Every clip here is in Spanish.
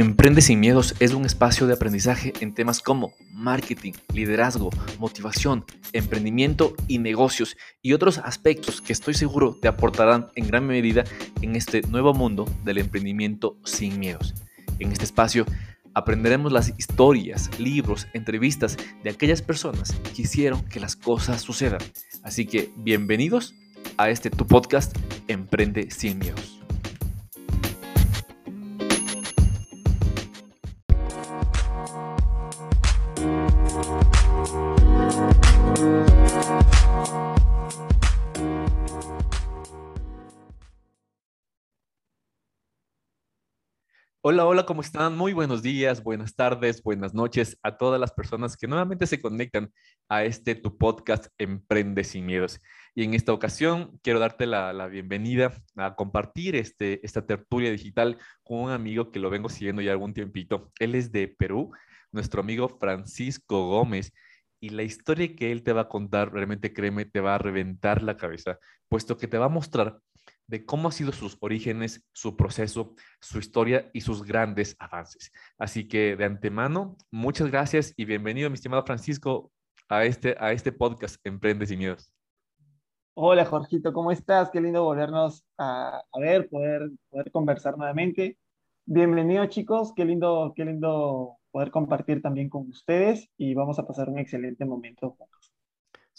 Emprende sin miedos es un espacio de aprendizaje en temas como marketing, liderazgo, motivación, emprendimiento y negocios y otros aspectos que estoy seguro te aportarán en gran medida en este nuevo mundo del emprendimiento sin miedos. En este espacio aprenderemos las historias, libros, entrevistas de aquellas personas que hicieron que las cosas sucedan. Así que bienvenidos a este tu podcast Emprende sin miedos. Hola, hola, ¿cómo están? Muy buenos días, buenas tardes, buenas noches a todas las personas que nuevamente se conectan a este tu podcast Emprende sin miedos. Y en esta ocasión quiero darte la, bienvenida a compartir este, esta tertulia digital con un amigo que lo vengo siguiendo ya algún tiempito. Él es de Perú, nuestro amigo Francisco Gómez. Y la historia que él te va a contar, realmente créeme, te va a reventar la cabeza, puesto que te va a mostrar de cómo han sido sus orígenes, su proceso, su historia y sus grandes avances. Así que de antemano, muchas gracias y bienvenido, mi estimado Francisco, a este, a este podcast Emprende sin Miedos. Hola, Jorgito, ¿cómo estás? Qué lindo volvernos a, ver, poder, poder conversar nuevamente. Bienvenido, chicos, qué lindo, qué lindo poder compartir también con ustedes y vamos a pasar un excelente momento juntos.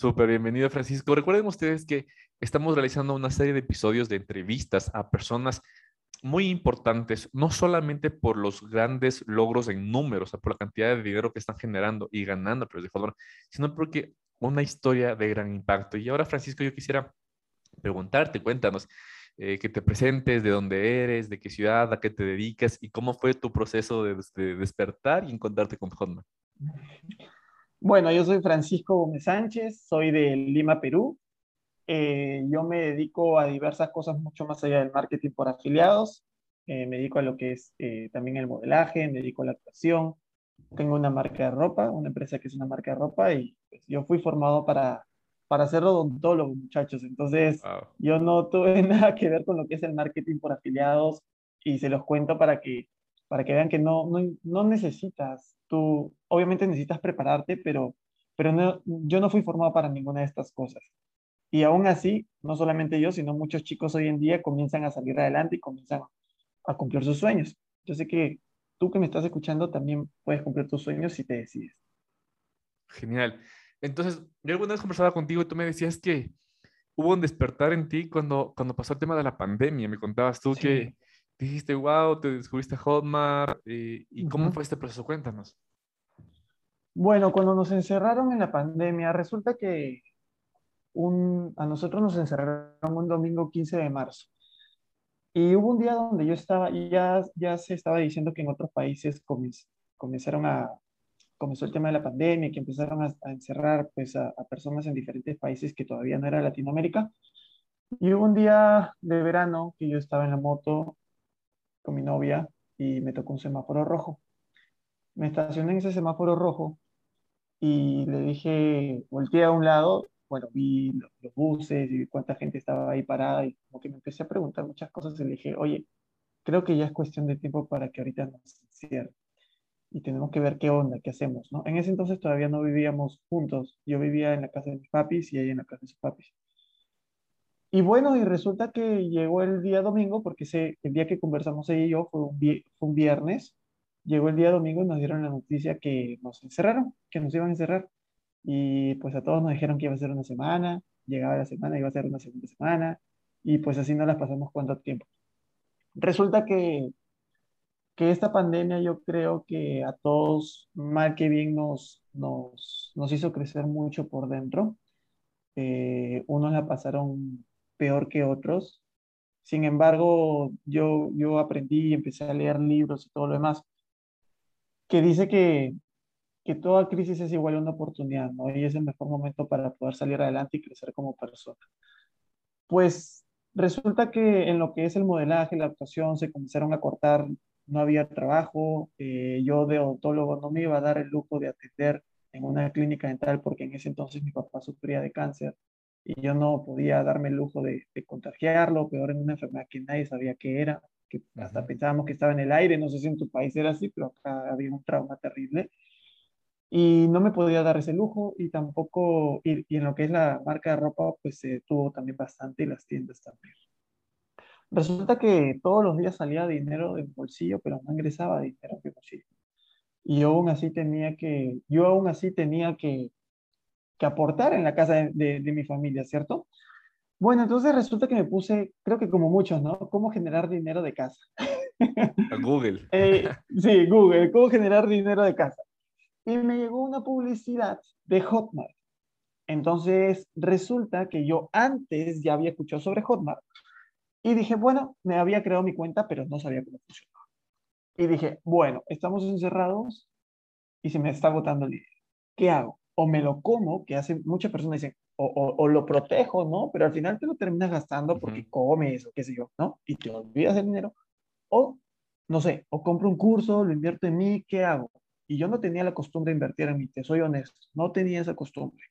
Súper bienvenido, Francisco. Recuerden ustedes que estamos realizando una serie de episodios de entrevistas a personas muy importantes, no solamente por los grandes logros en números, o sea, por la cantidad de dinero que están generando y ganando pero de valor, sino porque una historia de gran impacto. Y ahora, Francisco, yo quisiera preguntarte, cuéntanos, eh, que te presentes, de dónde eres, de qué ciudad, a qué te dedicas y cómo fue tu proceso de, despertar y encontrarte con Hotman. Bueno, yo soy Francisco Gómez Sánchez, soy de Lima, Perú. Eh, yo me dedico a diversas cosas mucho más allá del marketing por afiliados. Eh, me dedico a lo que es eh, también el modelaje, me dedico a la actuación. Tengo una marca de ropa, una empresa que es una marca de ropa y pues, yo fui formado para, para ser odontólogo, muchachos. Entonces, yo no tuve nada que ver con lo que es el marketing por afiliados y se los cuento para que, para que vean que no, no, no necesitas tú obviamente necesitas prepararte, pero, pero no, yo no fui formado para ninguna de estas cosas. Y aún así, no solamente yo, sino muchos chicos hoy en día comienzan a salir adelante y comienzan a cumplir sus sueños. Yo sé que tú que me estás escuchando también puedes cumplir tus sueños si te decides. Genial. Entonces, yo alguna vez conversaba contigo y tú me decías que hubo un despertar en ti cuando, cuando pasó el tema de la pandemia. Me contabas tú que dijiste, wow, te descubriste Hotmart, eh, ¿y cómo fue este proceso? Cuéntanos. Bueno, cuando nos encerraron en la pandemia, resulta que un, a nosotros nos encerraron un domingo 15 de marzo. Y hubo un día donde yo estaba, ya, ya se estaba diciendo que en otros países comenzaron a, comenzó el tema de la pandemia, que empezaron a, encerrar pues, a, a, personas en diferentes países que todavía no era Latinoamérica. Y hubo un día de verano que yo estaba en la moto con mi novia y me tocó un semáforo rojo. Me estacioné en ese semáforo rojo y le dije, volteé a un lado, bueno, vi los, buses y cuánta gente estaba ahí parada y como que me empecé a preguntar muchas cosas y le dije, oye, creo que ya es cuestión de tiempo para que ahorita nos cierre y tenemos que ver qué onda, qué hacemos, ¿no? En ese entonces todavía no vivíamos juntos, yo vivía en la casa de mis papis y ella en la casa de sus papis. Y bueno, y resulta que llegó el día domingo, porque ese, el día que conversamos ella y yo fue un, fue un viernes, llegó el día domingo y nos dieron la noticia que nos encerraron, que nos iban a encerrar. Y pues a todos nos dijeron que iba a ser una semana, llegaba la semana, iba a ser una segunda semana, y pues así no las pasamos cuánto tiempo. Resulta que, que esta pandemia yo creo que a todos, mal que bien, nos, nos, nos hizo crecer mucho por dentro. Eh, unos la pasaron peor que otros. Sin embargo, yo, yo aprendí y empecé a leer libros y todo lo demás, que dice que, que toda crisis es igual a una oportunidad, ¿no? Y es el mejor momento para poder salir adelante y crecer como persona. Pues resulta que en lo que es el modelaje, la actuación, se comenzaron a cortar, no había trabajo, eh, yo de odontólogo no me iba a dar el lujo de atender en una clínica dental porque en ese entonces mi papá sufría de cáncer y yo no podía darme el lujo de, contagiarlo, peor en una enfermedad que nadie sabía qué era. que hasta pensábamos que estaba en el aire, no sé si en tu país era así, pero acá había un trauma terrible. Y no me podía dar ese lujo y tampoco, y, y en lo que es la marca de ropa, pues se tuvo también bastante y las tiendas también. Resulta que todos los días salía dinero del bolsillo, pero no ingresaba dinero del bolsillo. Y yo aún así tenía que, yo aún así tenía que, que aportar en la casa de, de, mi familia, ¿cierto? Bueno, entonces resulta que me puse, creo que como muchos, ¿no? ¿Cómo generar dinero de casa? Google. eh, sí, Google, ¿cómo generar dinero de casa? Y me llegó una publicidad de Hotmart. Entonces resulta que yo antes ya había escuchado sobre Hotmart y dije, bueno, me había creado mi cuenta, pero no sabía cómo funcionaba. Y dije, bueno, estamos encerrados y se me está agotando el dinero. ¿Qué hago? O me lo como, que hace muchas personas dicen, o, o, lo protejo, ¿no? Pero al final te lo terminas gastando porque comes o qué sé yo, ¿no? Y te olvidas del dinero. O, no sé, o compro un curso, lo invierto en mí, ¿qué hago? Y yo no tenía la costumbre de invertir en mí, te soy honesto, no tenía esa costumbre.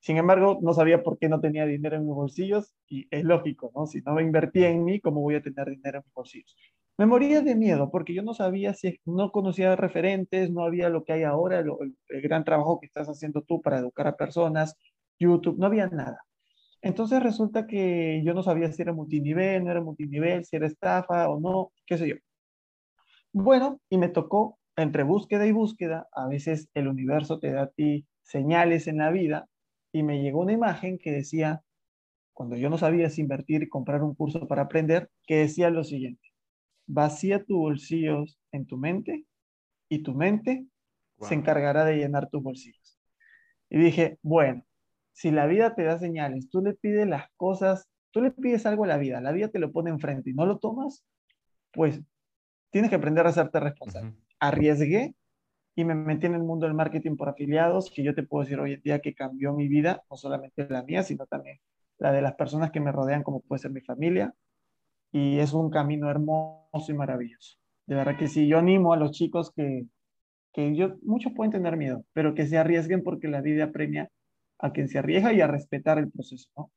Sin embargo, no sabía por qué no tenía dinero en mis bolsillos y es lógico, ¿no? Si no me invertía en mí, ¿cómo voy a tener dinero en mis bolsillos? Me moría de miedo porque yo no sabía si no conocía referentes, no había lo que hay ahora, el, el, gran trabajo que estás haciendo tú para educar a personas, YouTube, no había nada. Entonces resulta que yo no sabía si era multinivel, no era multinivel, si era estafa o no, qué sé yo. Bueno, y me tocó entre búsqueda y búsqueda, a veces el universo te da a ti señales en la vida y me llegó una imagen que decía, cuando yo no sabía si invertir y comprar un curso para aprender, que decía lo siguiente, vacía tus bolsillos en tu mente y tu mente wow. se encargará de llenar tus bolsillos. Y dije, bueno, si la vida te da señales, tú le pides las cosas, tú le pides algo a la vida, la vida te lo pone enfrente y no lo tomas, pues tienes que aprender a hacerte responsable. Uh -huh. Arriesgué y me metí en el mundo del marketing por afiliados, que yo te puedo decir hoy en día que cambió mi vida, no solamente la mía, sino también la de las personas que me rodean, como puede ser mi familia. Y es un camino hermoso y maravilloso. De verdad que sí, yo animo a los chicos que, que yo, muchos pueden tener miedo, pero que se arriesguen porque la vida premia a quien se arriesga y a respetar el proceso, ¿no?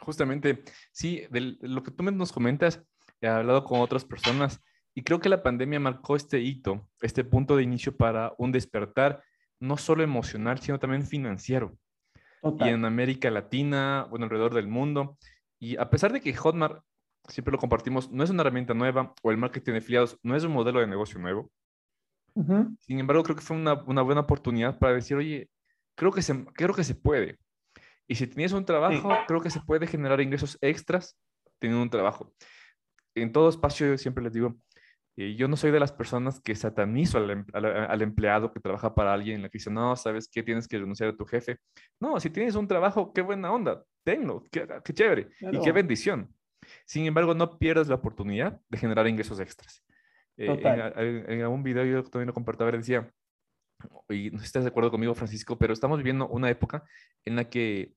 Justamente, sí, de lo que tú nos comentas, he hablado con otras personas y creo que la pandemia marcó este hito, este punto de inicio para un despertar, no solo emocional, sino también financiero. Total. Y en América Latina, bueno, alrededor del mundo. Y a pesar de que Hotmart, siempre lo compartimos, no es una herramienta nueva o el marketing de afiliados no es un modelo de negocio nuevo. Uh -huh. Sin embargo, creo que fue una, una, buena oportunidad para decir, oye, creo que se, creo que se puede. Y si tienes un trabajo, sí. creo que se puede generar ingresos extras teniendo un trabajo. En todo espacio yo siempre les digo, eh, yo no soy de las personas que satanizo al, al, al, empleado que trabaja para alguien en la que dice, no, ¿sabes qué? Tienes que renunciar a tu jefe. No, si tienes un trabajo, qué buena onda, tenlo, qué, qué chévere claro. y qué bendición. Sin embargo, no pierdas la oportunidad de generar ingresos extras. Eh, en, en, algún video yo también lo compartí, decía, y no estás de acuerdo conmigo, Francisco, pero estamos viviendo una época en la que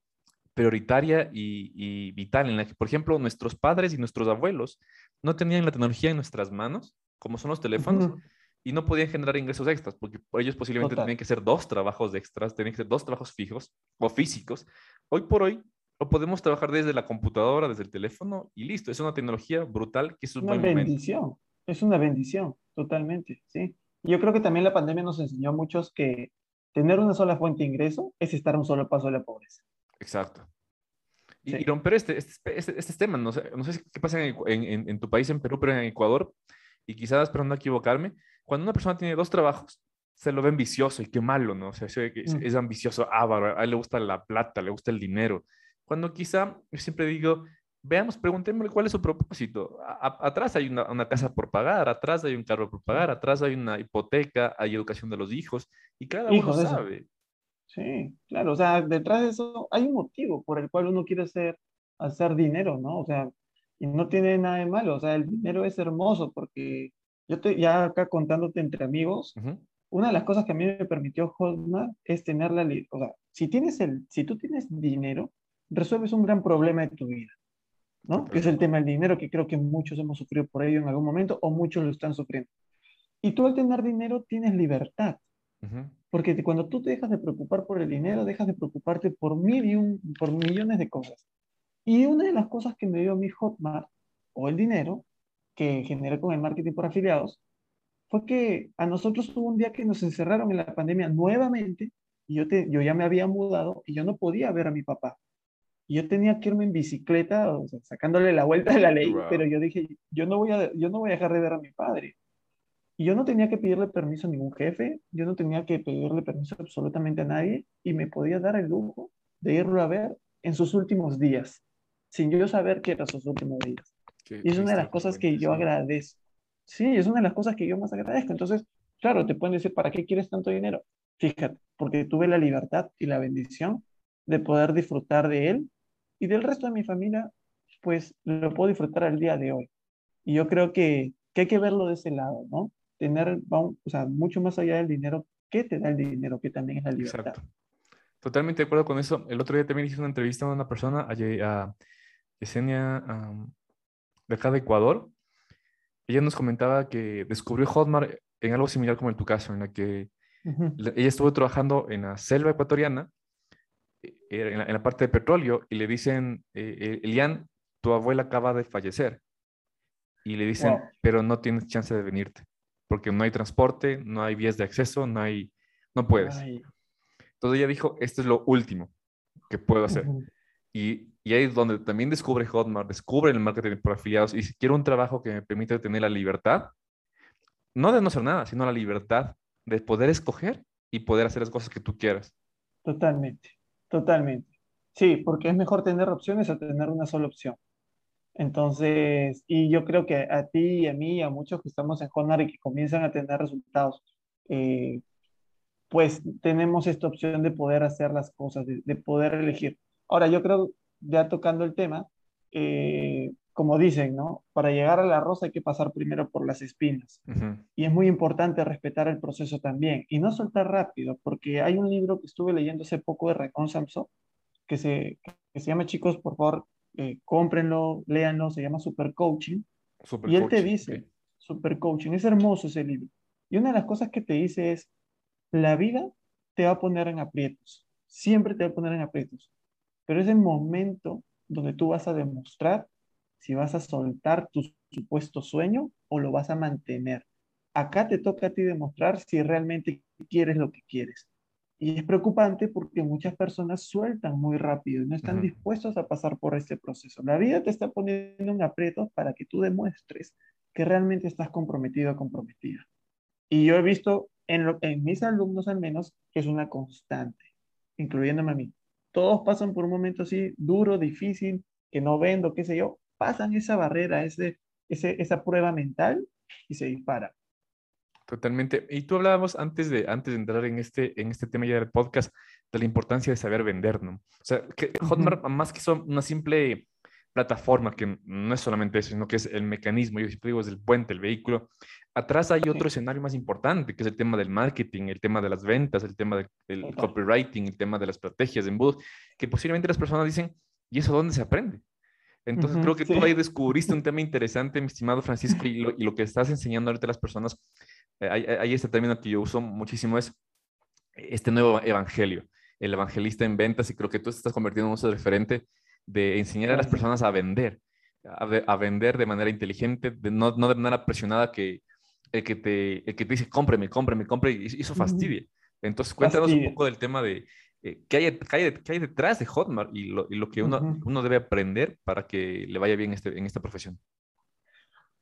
prioritaria y, y, vital, en la que, por ejemplo, nuestros padres y nuestros abuelos no tenían la tecnología en nuestras manos, como son los teléfonos, uh -huh. y no podían generar ingresos extras, porque ellos posiblemente Total. tenían que hacer dos trabajos extras, tenían que hacer dos trabajos fijos o físicos. Hoy por hoy, lo podemos trabajar desde la computadora, desde el teléfono, y listo. Es una tecnología brutal que es un una bendición. Momento. Es una bendición, totalmente, sí. Yo creo que también la pandemia nos enseñó a muchos que tener una sola fuente de ingreso es estar a un solo paso de la pobreza. Exacto. Y, sí. y romper este, este, este, este tema, no sé, no sé qué pasa en, en, en, tu país, en Perú, pero en Ecuador, y quizás, pero no equivocarme, cuando una persona tiene dos trabajos, se lo ven vicioso y qué malo, ¿no? O sea, es, mm. es ambicioso, avaro, a él le gusta la plata, le gusta el dinero. Cuando quizá, yo siempre digo, veamos, preguntémosle cuál es su propósito. A, atrás hay una, una, casa por pagar, atrás hay un carro por pagar, atrás hay una hipoteca, hay educación de los hijos, y cada uno sabe. Eso. Sí, claro, o sea, detrás de eso hay un motivo por el cual uno quiere hacer, hacer dinero, ¿no? O sea, y no tiene nada de malo, o sea, el dinero es hermoso porque yo te, ya acá contándote entre amigos, uh -huh. una de las cosas que a mí me permitió Hotmart es tener la, o sea, si tienes el, si tú tienes dinero, resuelves un gran problema de tu vida. ¿no? Que es el tema del dinero, que creo que muchos hemos sufrido por ello en algún momento o muchos lo están sufriendo. Y tú al tener dinero tienes libertad. Uh -huh. Porque cuando tú te dejas de preocupar por el dinero, dejas de preocuparte por mil y un, por millones de cosas. Y una de las cosas que me dio mi Hotmart, o el dinero, que generé con el marketing por afiliados fue que a nosotros hubo un día que nos encerraron en la pandemia nuevamente y yo, te, yo ya me había mudado y yo no podía ver a mi papá. Yo tenía que irme en bicicleta, o sea, sacándole la vuelta de la ley, pero yo dije, yo no, voy a, yo no voy a dejar de ver a mi padre. Y yo no tenía que pedirle permiso a ningún jefe, yo no tenía que pedirle permiso absolutamente a nadie y me podía dar el lujo de irlo a ver en sus últimos días, sin yo saber que eran sus últimos días. y es una de las cosas que yo agradezco. Sí, es una de las cosas que yo más agradezco. Entonces, claro, te pueden decir, ¿para qué quieres tanto dinero? Fíjate, porque tuve la libertad y la bendición de poder disfrutar de él y del resto de mi familia, pues lo puedo disfrutar al día de hoy. Y yo creo que, que hay que verlo de ese lado, ¿no? Tener, o sea, mucho más allá del dinero, ¿qué te da el dinero? Que también es la libertad. Exacto. Totalmente de acuerdo con eso. El otro día también hice una entrevista a una persona, a, Yesenia, de acá de Ecuador. Ella nos comentaba que descubrió Hotmart en algo similar como en tu caso, en la que ella estuvo trabajando en la selva ecuatoriana, eh, en la, parte de petróleo, y le dicen, eh, eh, Elian, tu abuela acaba de fallecer. Y le dicen, pero no tienes chance de venirte, porque no hay transporte, no hay vías de acceso, no hay, no puedes. Entonces ella dijo, esto es lo último que puedo hacer. y, y, ahí es donde también descubre Hotmart, descubre el marketing por afiliados y si quiero un trabajo que me permita tener la libertad, no de no hacer nada, sino la libertad de poder escoger y poder hacer las cosas que tú quieras. Totalmente, totalmente. Sí, porque es mejor tener opciones a tener una sola opción. Entonces, y yo creo que a ti y a mí y a muchos que estamos en Honor y que comienzan a tener resultados, eh, pues tenemos esta opción de poder hacer las cosas, de, poder elegir. Ahora, yo creo, ya tocando el tema, eh, como dicen, ¿no? Para llegar a la rosa hay que pasar primero por las espinas. Y es muy importante respetar el proceso también y no soltar rápido, porque hay un libro que estuve leyendo hace poco de Racon Samson, que se, que se llama, chicos, por favor, eh, cómprenlo, léanlo, se llama Super Coaching. y él te dice, Super Coaching, es hermoso ese libro. Y una de las cosas que te dice es, la vida te va a poner en aprietos, siempre te va a poner en aprietos, pero es el momento donde tú vas a demostrar si vas a soltar tu supuesto sueño o lo vas a mantener. Acá te toca a ti demostrar si realmente quieres lo que quieres. Y es preocupante porque muchas personas sueltan muy rápido y no están dispuestos a pasar por este proceso. La vida te está poniendo en aprieto para que tú demuestres que realmente estás comprometido o comprometida. Y yo he visto en, en mis alumnos al menos que es una constante, incluyéndome a mí. Todos pasan por un momento así duro, difícil, que no vendo, qué sé yo, pasan esa barrera, ese, ese, esa prueba mental y se dispara. Totalmente. Y tú hablábamos antes de, antes de entrar en este, en este tema ya del podcast de la importancia de saber vender, ¿no? O sea, que Hotmart, más que son una simple plataforma, que no es solamente eso, sino que es el mecanismo, yo siempre digo, es el puente, el vehículo. Atrás hay otro escenario más importante, que es el tema del marketing, el tema de las ventas, el tema del copywriting, el tema de las estrategias de embudos, que posiblemente las personas dicen, ¿y eso dónde se aprende? Entonces creo que tú ahí descubriste un tema interesante, mi estimado Francisco, y lo, que estás enseñando ahorita a las personas, eh, hay, este término que yo uso muchísimo, es este nuevo evangelio, el evangelista en ventas, y creo que tú estás convirtiendo en un referente de enseñar a las personas a vender, a, vender de manera inteligente, de, no, no, de manera presionada que el que te, el que te dice, cómpreme, cómpreme, cómpreme, y eso fastidia. Entonces cuéntanos un poco del tema de eh, ¿qué, hay, qué, hay, detrás de Hotmart y lo, y lo que uno, uno, debe aprender para que le vaya bien este, en esta profesión?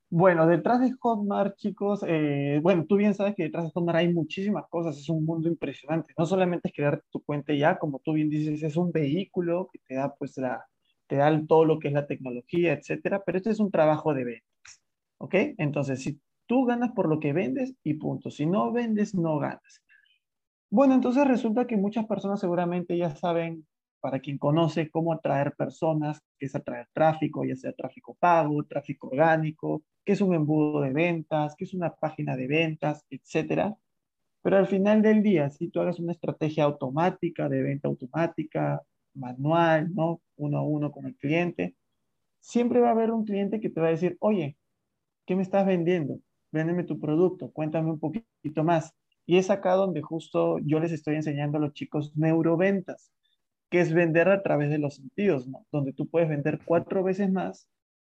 Bueno, detrás de Hotmart, chicos, eh, bueno, tú bien sabes que detrás de Hotmart hay muchísimas cosas, es un mundo impresionante. No solamente es crear tu cuenta ya, como tú bien dices, es un vehículo que te da, pues, la, te da todo lo que es la tecnología, etcétera, pero este es un trabajo de ventas, ¿ok? Entonces, si tú ganas por lo que vendes y punto, si no vendes, no ganas. Bueno, entonces resulta que muchas personas seguramente ya saben, para quien conoce, cómo atraer personas, qué es atraer tráfico, ya sea tráfico pago, tráfico orgánico, qué es un embudo de ventas, qué es una página de ventas, etcétera. Pero al final del día, si tú hagas una estrategia automática, de venta automática, manual, ¿no? Uno a uno con el cliente, siempre va a haber un cliente que te va a decir, oye, ¿qué me estás vendiendo? Véndeme tu producto, cuéntame un poquito más. Y es acá donde justo yo les estoy enseñando a los chicos neuroventas, que es vender a través de los sentidos. Donde tú puedes vender cuatro veces más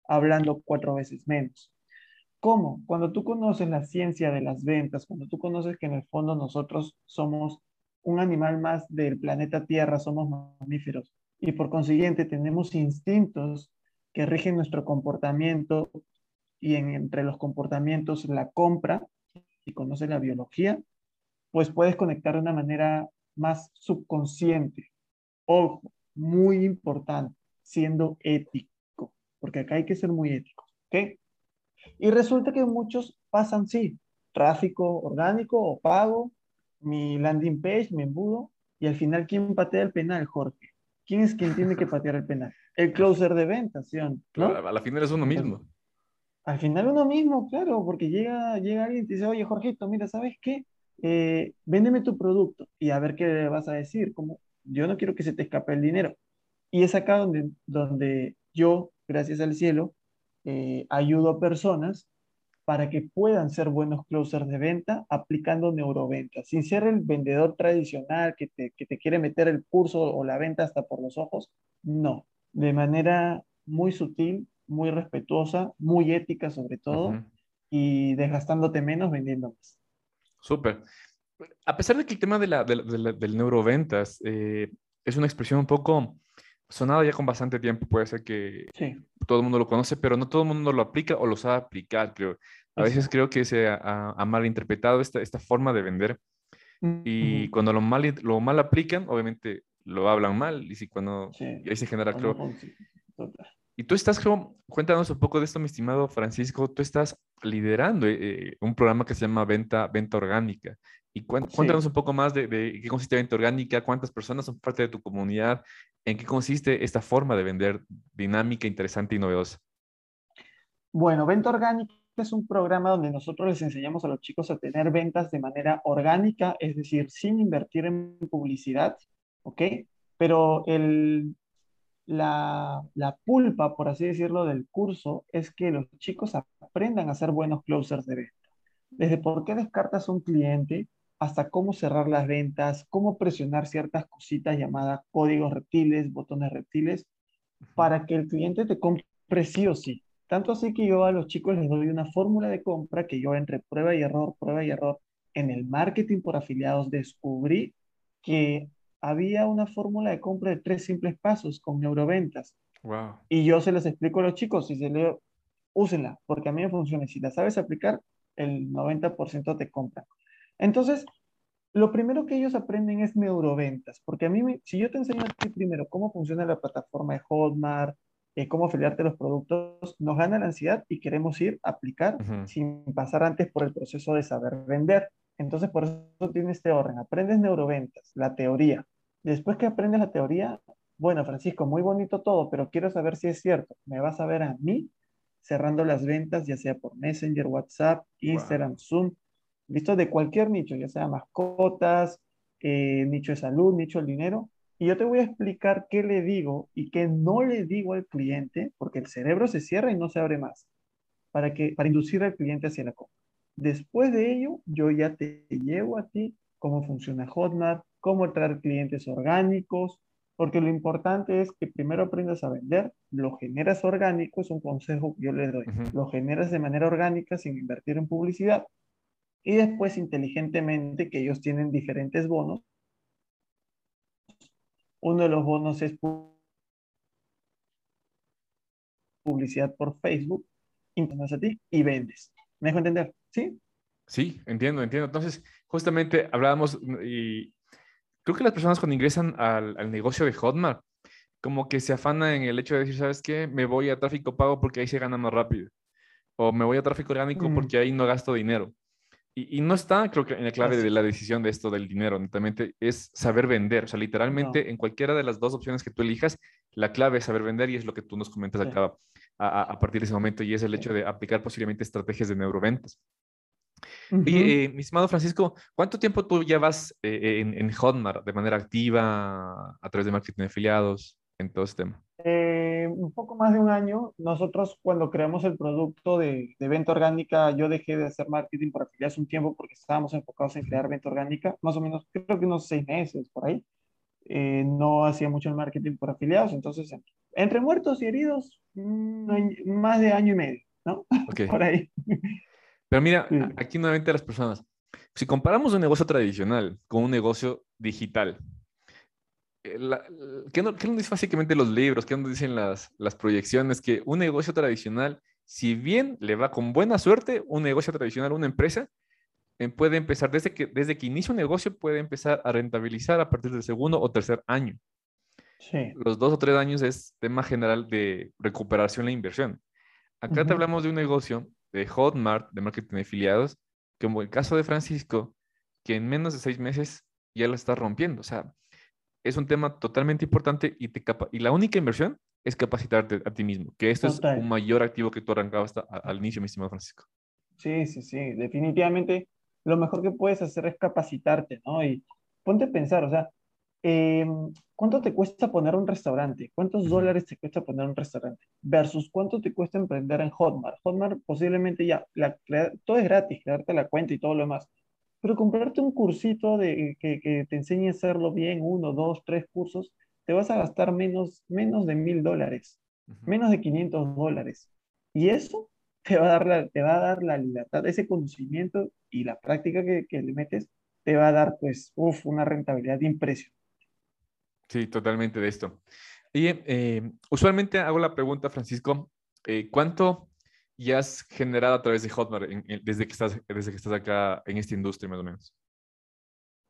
hablando cuatro veces menos. ¿Cómo? Cuando tú conoces la ciencia de las ventas, cuando tú conoces que en el fondo nosotros somos un animal más del planeta Tierra, somos mamíferos, y por consiguiente tenemos instintos que rigen nuestro comportamiento y entre los comportamientos la compra y conoces la biología, pues puedes conectar de una manera más subconsciente. Ojo, muy importante, siendo ético, porque acá hay que ser muy éticos, ¿ok? Y resulta que muchos pasan, sí, tráfico orgánico o pago, mi landing page, mi embudo, y al final, ¿quién patea el penal, Jorge? ¿Quién es quien tiene que patear el penal? El closer de ventas, ¿sí? ¿no? a la final es uno mismo. Al final uno mismo, claro, porque llega, llega alguien y te dice, oye, Jorgito, mira, ¿sabes qué? Eh, véndeme tu producto y a ver qué le vas a decir. Como, yo no quiero que se te escape el dinero. Y es acá donde, donde yo, gracias al cielo, eh, ayudo a personas para que puedan ser buenos closers de venta aplicando neuroventa, sin ser el vendedor tradicional que te, que te quiere meter el curso o la venta hasta por los ojos. No, de manera muy sutil, muy respetuosa, muy ética sobre todo, y desgastándote menos vendiendo más. Súper. A pesar de que el tema de la, del neuroventas eh, es una expresión un poco sonada ya con bastante tiempo, puede ser que todo el mundo lo conoce, pero no todo el mundo lo aplica o lo sabe aplicar, creo. A veces creo que se ha, ha malinterpretado esta, esta forma de vender. Y cuando lo mal, lo mal aplican, obviamente lo hablan mal y si cuando y ahí se genera, creo, y tú estás, cuéntanos un poco de esto, mi estimado Francisco. Tú estás liderando eh, eh, un programa que se llama Venta, Venta Orgánica. Y cuéntanos un poco más de, qué consiste Venta Orgánica, cuántas personas son parte de tu comunidad, en qué consiste esta forma de vender dinámica, interesante y novedosa. Bueno, Venta Orgánica es un programa donde nosotros les enseñamos a los chicos a tener ventas de manera orgánica, es decir, sin invertir en publicidad, ¿ok? Pero el, la, pulpa, por así decirlo, del curso es que los chicos aprendan a ser buenos closers de venta. Desde por qué descartas un cliente hasta cómo cerrar las ventas, cómo presionar ciertas cositas llamadas códigos reptiles, botones reptiles, para que el cliente te compre sí o sí. Tanto así que yo a los chicos les doy una fórmula de compra que yo entre prueba y error, prueba y error, en el marketing por afiliados descubrí que había una fórmula de compra de tres simples pasos con neuroventas. Wow. Y yo se les explico a los chicos, si se le úsenla, porque a mí me funciona. Si la sabes aplicar, el 90% te compra. Entonces, lo primero que ellos aprenden es neuroventas, porque a mí, si yo te enseño a ti primero cómo funciona la plataforma de Hotmart, eh, cómo afiliarte los productos, nos gana la ansiedad y queremos ir a aplicar sin pasar antes por el proceso de saber vender. Entonces, por eso tiene este orden. Aprendes neuroventas, la teoría. Después que aprendes la teoría, bueno, Francisco, muy bonito todo, pero quiero saber si es cierto. Me vas a ver a mí cerrando las ventas, ya sea por Messenger, WhatsApp, Instagram, Zoom, listo, de cualquier nicho, ya sea mascotas, eh, nicho de salud, nicho del dinero. Y yo te voy a explicar qué le digo y qué no le digo al cliente, porque el cerebro se cierra y no se abre más, para, que, para inducir al cliente hacia la compra. Después de ello, yo ya te llevo a ti cómo funciona Hotmart, cómo traer clientes orgánicos, porque lo importante es que primero aprendas a vender, lo generas orgánico, es un consejo que yo les doy, lo generas de manera orgánica sin invertir en publicidad y después inteligentemente que ellos tienen diferentes bonos. Uno de los bonos es publicidad por Facebook, intentas a ti y vendes. ¿Me dejo entender? ¿Sí? Sí, entiendo, entiendo. Entonces, justamente hablábamos y creo que las personas cuando ingresan al, negocio de Hotmart, como que se afanan en el hecho de decir, ¿sabes qué? Me voy a tráfico pago porque ahí se gana más rápido. O me voy a tráfico orgánico mm. porque ahí no gasto dinero. Y, no está, creo que en la clave de la decisión de esto del dinero, netamente, es saber vender. O sea, literalmente en cualquiera de las dos opciones que tú elijas, la clave es saber vender y es lo que tú nos comentas acá a, partir de ese momento y es el hecho de aplicar posiblemente estrategias de neuroventas. Oye, eh, mi estimado Francisco, ¿cuánto tiempo tú llevas eh, en, en, Hotmart de manera activa a través de marketing de afiliados en todo este tema? Eh, un poco más de un año. Nosotros cuando creamos el producto de, de, venta orgánica, yo dejé de hacer marketing por afiliados un tiempo porque estábamos enfocados en crear venta orgánica, más o menos, creo que unos seis meses por ahí. no hacía mucho el marketing por afiliados, entonces entre muertos y heridos, mm, más de año y medio, ¿no? Por ahí. Pero mira, aquí nuevamente las personas, si comparamos un negocio tradicional con un negocio digital, eh, ¿qué, nos dicen básicamente los libros? ¿Qué nos dicen las, las proyecciones? Que un negocio tradicional, si bien le va con buena suerte, un negocio tradicional, una empresa, eh, puede empezar, desde que, desde que inicia un negocio, puede empezar a rentabilizar a partir del segundo o tercer año. Sí. Los dos o tres años es tema general de recuperación de la inversión. Acá te hablamos de un negocio de Hotmart, de marketing de afiliados, como el caso de Francisco, que en menos de seis meses ya lo está rompiendo. O sea, es un tema totalmente importante y, te y la única inversión es capacitarte a ti mismo, que esto es un mayor activo que tú arrancabas al inicio, mi estimado Francisco. Sí, sí, sí, definitivamente lo mejor que puedes hacer es capacitarte, ¿no? Y ponte a pensar, o sea, em, ¿cuánto te cuesta poner un restaurante? ¿Cuántos dólares te cuesta poner un restaurante? Versus cuánto te cuesta emprender en Hotmart. Hotmart posiblemente ya, todo es gratis, crearte la cuenta y todo lo demás. Pero comprarte un cursito de, que, que te enseñe a hacerlo bien, uno, dos, tres cursos, te vas a gastar menos, menos de mil dólares, menos de 500 dólares. Y eso te va a dar la, te va a dar la libertad, ese conocimiento y la práctica que, que le metes, te va a dar, pues, uf, una rentabilidad impresionante. Sí, totalmente de esto. Y eh, usualmente hago la pregunta, Francisco, eh, ¿cuánto ya has generado a través de Hotmart desde, que estás, desde que estás acá en esta industria, más o menos?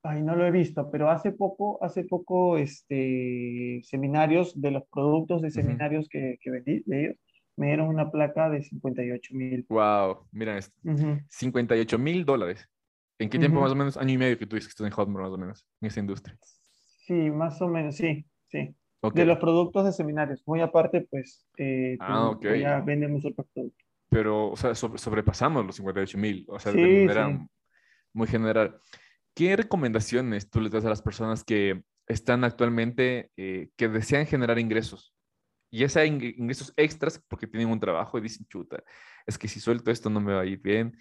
Ay, no lo he visto, pero hace poco, hace poco, este, seminarios de los productos de seminarios que, que vendí de ellos, me dieron una placa de 58 mil. Wow, mira esto. 58 mil dólares. ¿En qué tiempo más o menos? Año y medio que tú dices que estás en Hotmart más o menos, en esa industria. Sí, más o menos, sí, sí. De los productos de seminarios. Muy aparte, pues, eh, ah, ya vendemos otros productos. Pero, o sea, sobrepasamos los 58 mil, o sea, de manera muy general. ¿Qué recomendaciones tú le das a las personas que están actualmente, eh, que desean generar ingresos? ya sea ingresos extras porque tienen un trabajo y dicen, chuta, es que si suelto esto no me va a ir bien.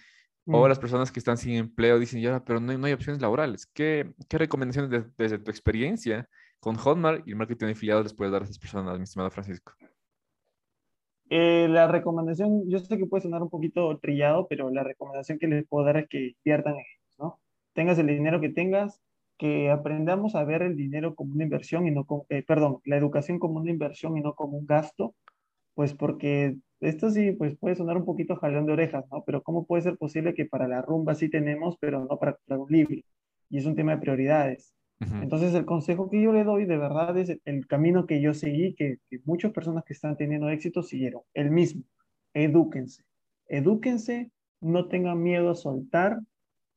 O mm. las personas que están sin empleo dicen, ya, pero no, no hay opciones laborales. ¿Qué, qué recomendaciones desde tu experiencia con Hotmart y el marketing de afiliados les puedes dar a esas personas, mi estimado Francisco? Eh, la recomendación, yo sé que puede sonar un poquito trillado, pero la recomendación que les puedo dar es que inviertan en ellos, ¿no? Tengas el dinero que tengas, que aprendamos a ver el dinero como una inversión y no como, eh, perdón, la educación como una inversión y no como un gasto, pues porque esto sí, pues puede sonar un poquito jalón de orejas, ¿no? Pero ¿cómo puede ser posible que para la rumba sí tenemos, pero no para comprar un libro? Y es un tema de prioridades. Entonces, el consejo que yo le doy de verdad es el, camino que yo seguí, que, que, muchas personas que están teniendo éxito siguieron, el mismo. Edúquense. Edúquense, no tengan miedo a soltar,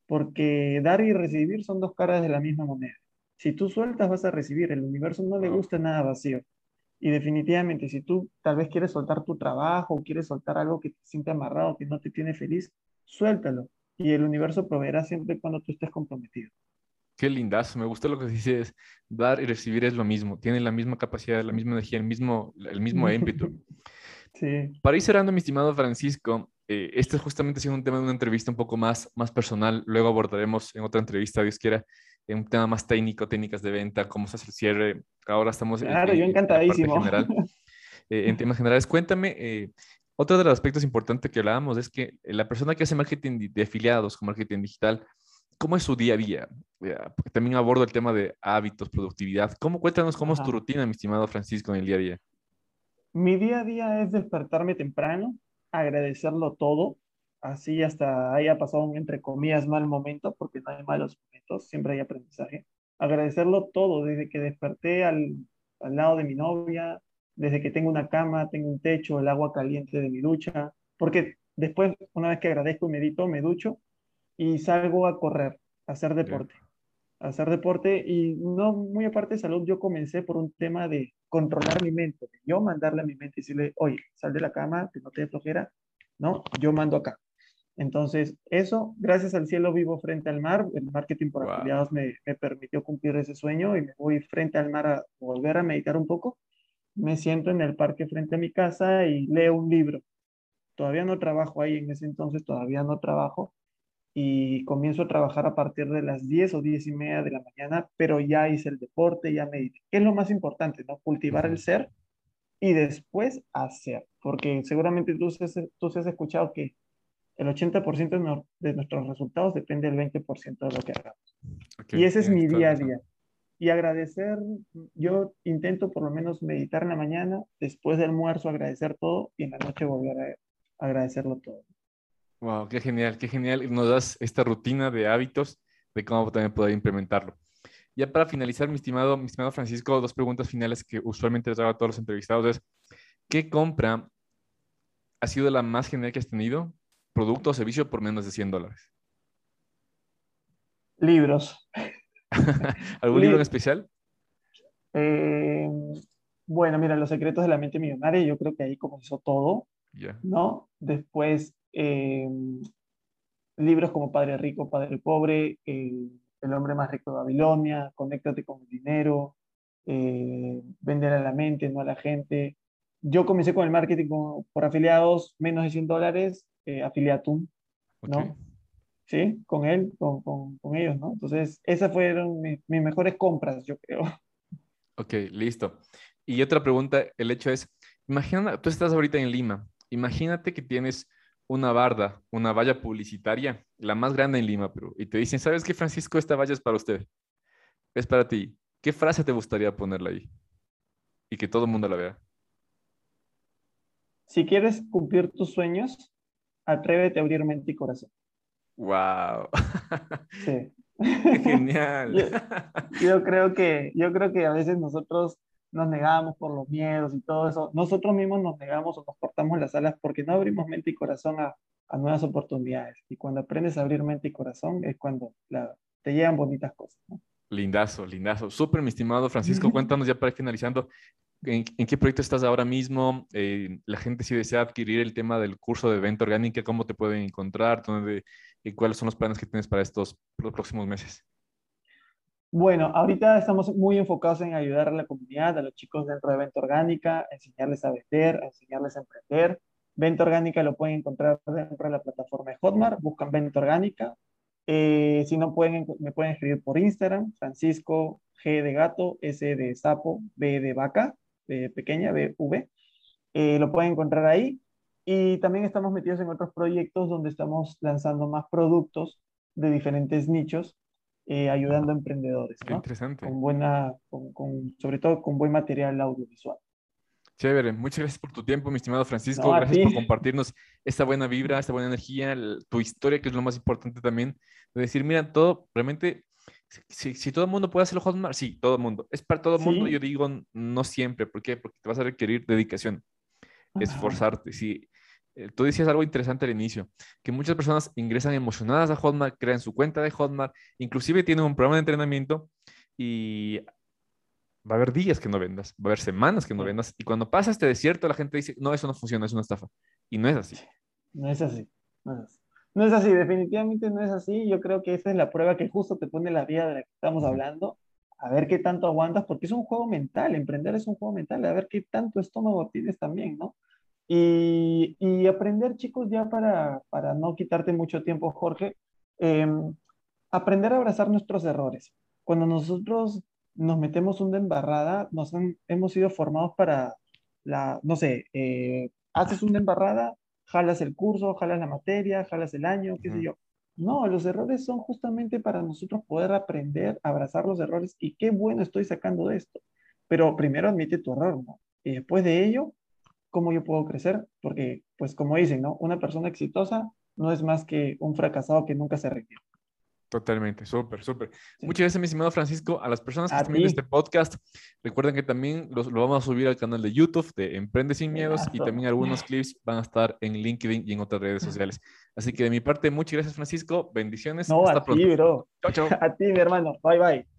porque dar y recibir son dos caras de la misma moneda. Si tú sueltas, vas a recibir. El universo no le gusta nada vacío. Y definitivamente, si tú tal vez quieres soltar tu trabajo o quieres soltar algo que te siente amarrado, que no te tiene feliz, suéltalo. Y el universo proveerá siempre cuando tú estés comprometido. Qué lindazo, me gusta lo que dices. Dar y recibir es lo mismo. Tienen la misma capacidad, la misma energía, el mismo, el mismo ímpetu. sí. Para ir cerrando, mi estimado Francisco, eh, este es justamente siendo un tema de una entrevista un poco más, más personal. Luego abordaremos en otra entrevista, Dios quiera, en un tema más técnico, técnicas de venta, cómo se hace el cierre. Ahora estamos claro, en, yo encantadísimo. general, eh, en temas generales, cuéntame, eh, otro de los aspectos importantes que hablábamos es que la persona que hace marketing de afiliados con marketing digital, ¿cómo es su día a día? también abordo el tema de hábitos, productividad. ¿Cómo, cuéntanos cómo es tu rutina, mi estimado Francisco, en el día a día? Mi día a día es despertarme temprano, agradecerlo todo, así hasta haya pasado un entre comillas mal momento, porque no hay malos siempre hay aprendizaje. Agradecerlo todo, desde que desperté al, al lado de mi novia, desde que tengo una cama, tengo un techo, el agua caliente de mi ducha, porque después, una vez que agradezco y medito, me ducho y salgo a correr, a hacer deporte. A hacer deporte y no muy aparte de salud, yo comencé por un tema de controlar mi mente, yo mandarle a mi mente y decirle, oye, sal de la cama, que no te dé flojera, ¿no? Yo mando acá. Entonces, eso, gracias al cielo vivo frente al mar, el marketing por afiliados me, me, permitió cumplir ese sueño y me voy frente al mar a volver a meditar un poco. Me siento en el parque frente a mi casa y leo un libro. Todavía no trabajo ahí en ese entonces, todavía no trabajo, y comienzo a trabajar a partir de las 10 o 10 y media de la mañana, pero ya hice el deporte, ya medité, es lo más importante, ¿no? Cultivar el ser y después hacer, porque seguramente tú, tú has escuchado que el 80% de nuestros resultados depende del 20% de lo que hagamos. y ese es mi día a día. Y agradecer, yo intento por lo menos meditar en la mañana, después del almuerzo agradecer todo y en la noche volver a agradecerlo todo. Wow, qué genial, qué genial. Nos das esta rutina de hábitos de cómo también poder implementarlo. Ya para finalizar, mi estimado, mi estimado Francisco, dos preguntas finales que usualmente les hago a todos los entrevistados es, ¿qué compra ha sido la más genial que has tenido? Producto o servicio por menos de 100 dólares. Libros. ¿Algún libro en especial? Eh, bueno, mira, Los secretos de la mente millonaria, yo creo que ahí comenzó todo, ¿no? Después, eh, libros como Padre Rico, Padre Pobre, El hombre más rico de Babilonia, Conéctate con el dinero, eh, Vender a la mente, no a la gente. Yo comencé con el marketing por afiliados, menos de 100 dólares, Afiliatum, ¿no? ¿sí? Con él, con, con, con ellos, ¿no? Entonces, esas fueron mis, mis mejores compras, yo creo. Ok, listo. Y otra pregunta, el hecho es, imagina, tú estás ahorita en Lima, imagínate que tienes una barda, una valla publicitaria, la más grande en Lima, pero, y te dicen, ¿sabes qué, Francisco? Esta valla es para usted, es para ti. ¿Qué frase te gustaría ponerla ahí? Y que todo el mundo la vea. Si quieres cumplir tus sueños, atrévete a abrir mente y corazón. Wow. Sí. Genial. Yo, creo que, yo creo que a veces nosotros nos negamos por los miedos y todo eso. Nosotros mismos nos negamos o nos cortamos las alas porque no abrimos mente y corazón a, a nuevas oportunidades. Y cuando aprendes a abrir mente y corazón es cuando la, te llegan bonitas cosas. Lindazo, lindazo. Súper, mi estimado Francisco. Cuéntanos ya para ir finalizando, ¿En, qué proyecto estás ahora mismo? Eh, la gente si desea adquirir el tema del curso de venta orgánica, ¿cómo te pueden encontrar? ¿Dónde, y cuáles son los planes que tienes para estos próximos meses? Bueno, ahorita estamos muy enfocados en ayudar a la comunidad, a los chicos dentro de Venta Orgánica, enseñarles a vender, enseñarles a emprender. Venta Orgánica lo pueden encontrar dentro de la plataforma de Hotmart, buscan Venta Orgánica. Eh, si no pueden, me pueden escribir por Instagram, Francisco G de gato, S de sapo, B de vaca, B pequeña, B, V. Eh, lo pueden encontrar ahí. Y también estamos metidos en otros proyectos donde estamos lanzando más productos de diferentes nichos, eh, ayudando a emprendedores. Qué interesante. Con buena, con, sobre todo con buen material audiovisual. Chévere, muchas gracias por tu tiempo, mi estimado Francisco. gracias por compartirnos esta buena vibra, esta buena energía, tu historia, que es lo más importante también. De decir, mira, todo realmente si, si, todo el mundo puede hacerlo Hotmart, sí, todo el mundo. Es para todo el mundo, yo digo no siempre. ¿Por qué? Porque te vas a requerir dedicación, esforzarte. Si, eh, tú decías algo interesante al inicio, que muchas personas ingresan emocionadas a Hotmart, crean su cuenta de Hotmart, inclusive tienen un programa de entrenamiento y va a haber días que no vendas, va a haber semanas que no vendas y cuando pasa este desierto la gente dice, no, eso no funciona, es una estafa. Y no es así. No es así. No es así. No es así, definitivamente no es así. Yo creo que esa es la prueba que justo te pone la vida de la que estamos hablando. A ver qué tanto aguantas, porque es un juego mental. Emprender es un juego mental. A ver qué tanto estómago tienes también, ¿no? Y, y aprender, chicos, ya para, para no quitarte mucho tiempo, Jorge, em, aprender a abrazar nuestros errores. Cuando nosotros nos metemos una embarrada, nos hemos sido formados para la, no sé, eh, haces una embarrada, jalas el curso, jalas la materia, jalas el año, qué sé yo. No, los errores son justamente para nosotros poder aprender, abrazar los errores y qué bueno estoy sacando de esto. Pero primero admite tu error, ¿no? Y después de ello, ¿cómo yo puedo crecer? Porque, pues como dicen, ¿no? Una persona exitosa no es más que un fracasado que nunca se rindió. Totalmente, súper, súper. Muchas gracias, mi estimado Francisco. A las personas que están viendo este podcast, recuerden que también lo vamos a subir al canal de YouTube de Emprende Sin Miedos y también algunos clips van a estar en LinkedIn y en otras redes sociales. Así que de mi parte, muchas gracias, Francisco. Bendiciones. No, Hasta a ti, bro. Chao, chao. A ti, mi hermano. Bye, bye.